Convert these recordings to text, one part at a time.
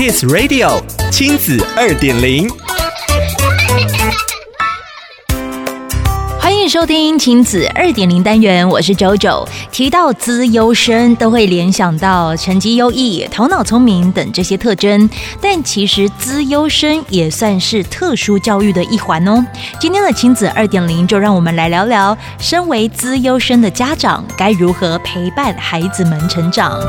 Kiss Radio 亲子二点零，欢迎收听亲子二点零单元，我是 JoJo。提到资优生，都会联想到成绩优异、头脑聪明等这些特征，但其实资优生也算是特殊教育的一环哦。今天的亲子二点零，就让我们来聊聊，身为资优生的家长该如何陪伴孩子们成长。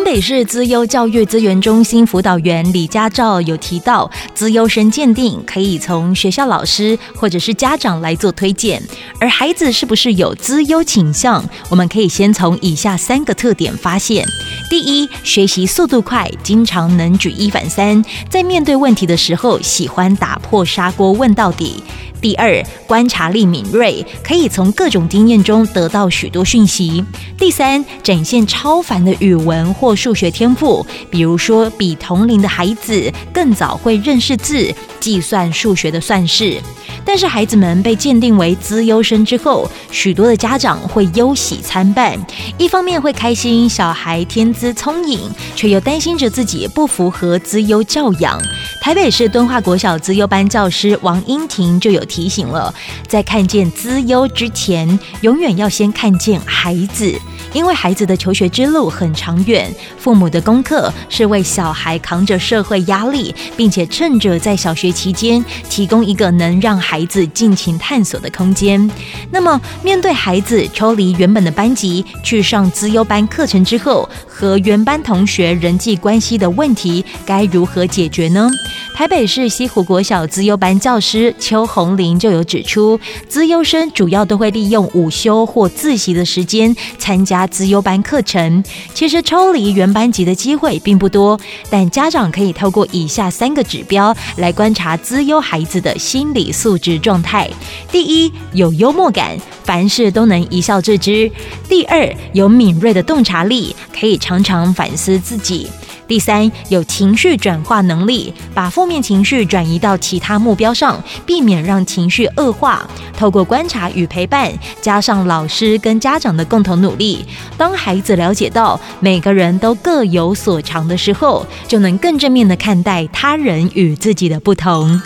新北市资优教育资源中心辅导员李家照有提到，资优生鉴定可以从学校老师或者是家长来做推荐，而孩子是不是有资优倾向，我们可以先从以下三个特点发现：第一，学习速度快，经常能举一反三，在面对问题的时候喜欢打破砂锅问到底。第二，观察力敏锐，可以从各种经验中得到许多讯息。第三，展现超凡的语文或数学天赋，比如说比同龄的孩子更早会认识字、计算数学的算式。但是孩子们被鉴定为资优生之后，许多的家长会忧喜参半，一方面会开心小孩天资聪颖，却又担心着自己不符合资优教养。台北市敦化国小资优班教师王英婷就有提醒了，在看见资优之前，永远要先看见孩子。因为孩子的求学之路很长远，父母的功课是为小孩扛着社会压力，并且趁着在小学期间提供一个能让孩子尽情探索的空间。那么，面对孩子抽离原本的班级去上资优班课程之后，和原班同学人际关系的问题该如何解决呢？台北市西湖国小资优班教师邱红玲就有指出，资优生主要都会利用午休或自习的时间参加资优班课程。其实抽离原班级的机会并不多，但家长可以透过以下三个指标来观察资优孩子的心理素质状态：第一，有幽默感，凡事都能一笑置之；第二，有敏锐的洞察力，可以常常反思自己。第三，有情绪转化能力，把负面情绪转移到其他目标上，避免让情绪恶化。透过观察与陪伴，加上老师跟家长的共同努力，当孩子了解到每个人都各有所长的时候，就能更正面的看待他人与自己的不同。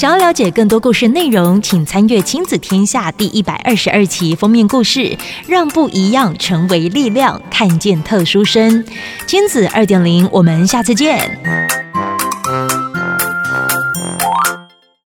想要了解更多故事内容，请参阅《亲子天下》第一百二十二期封面故事，让不一样成为力量，看见特殊生。亲子二点零，我们下次见。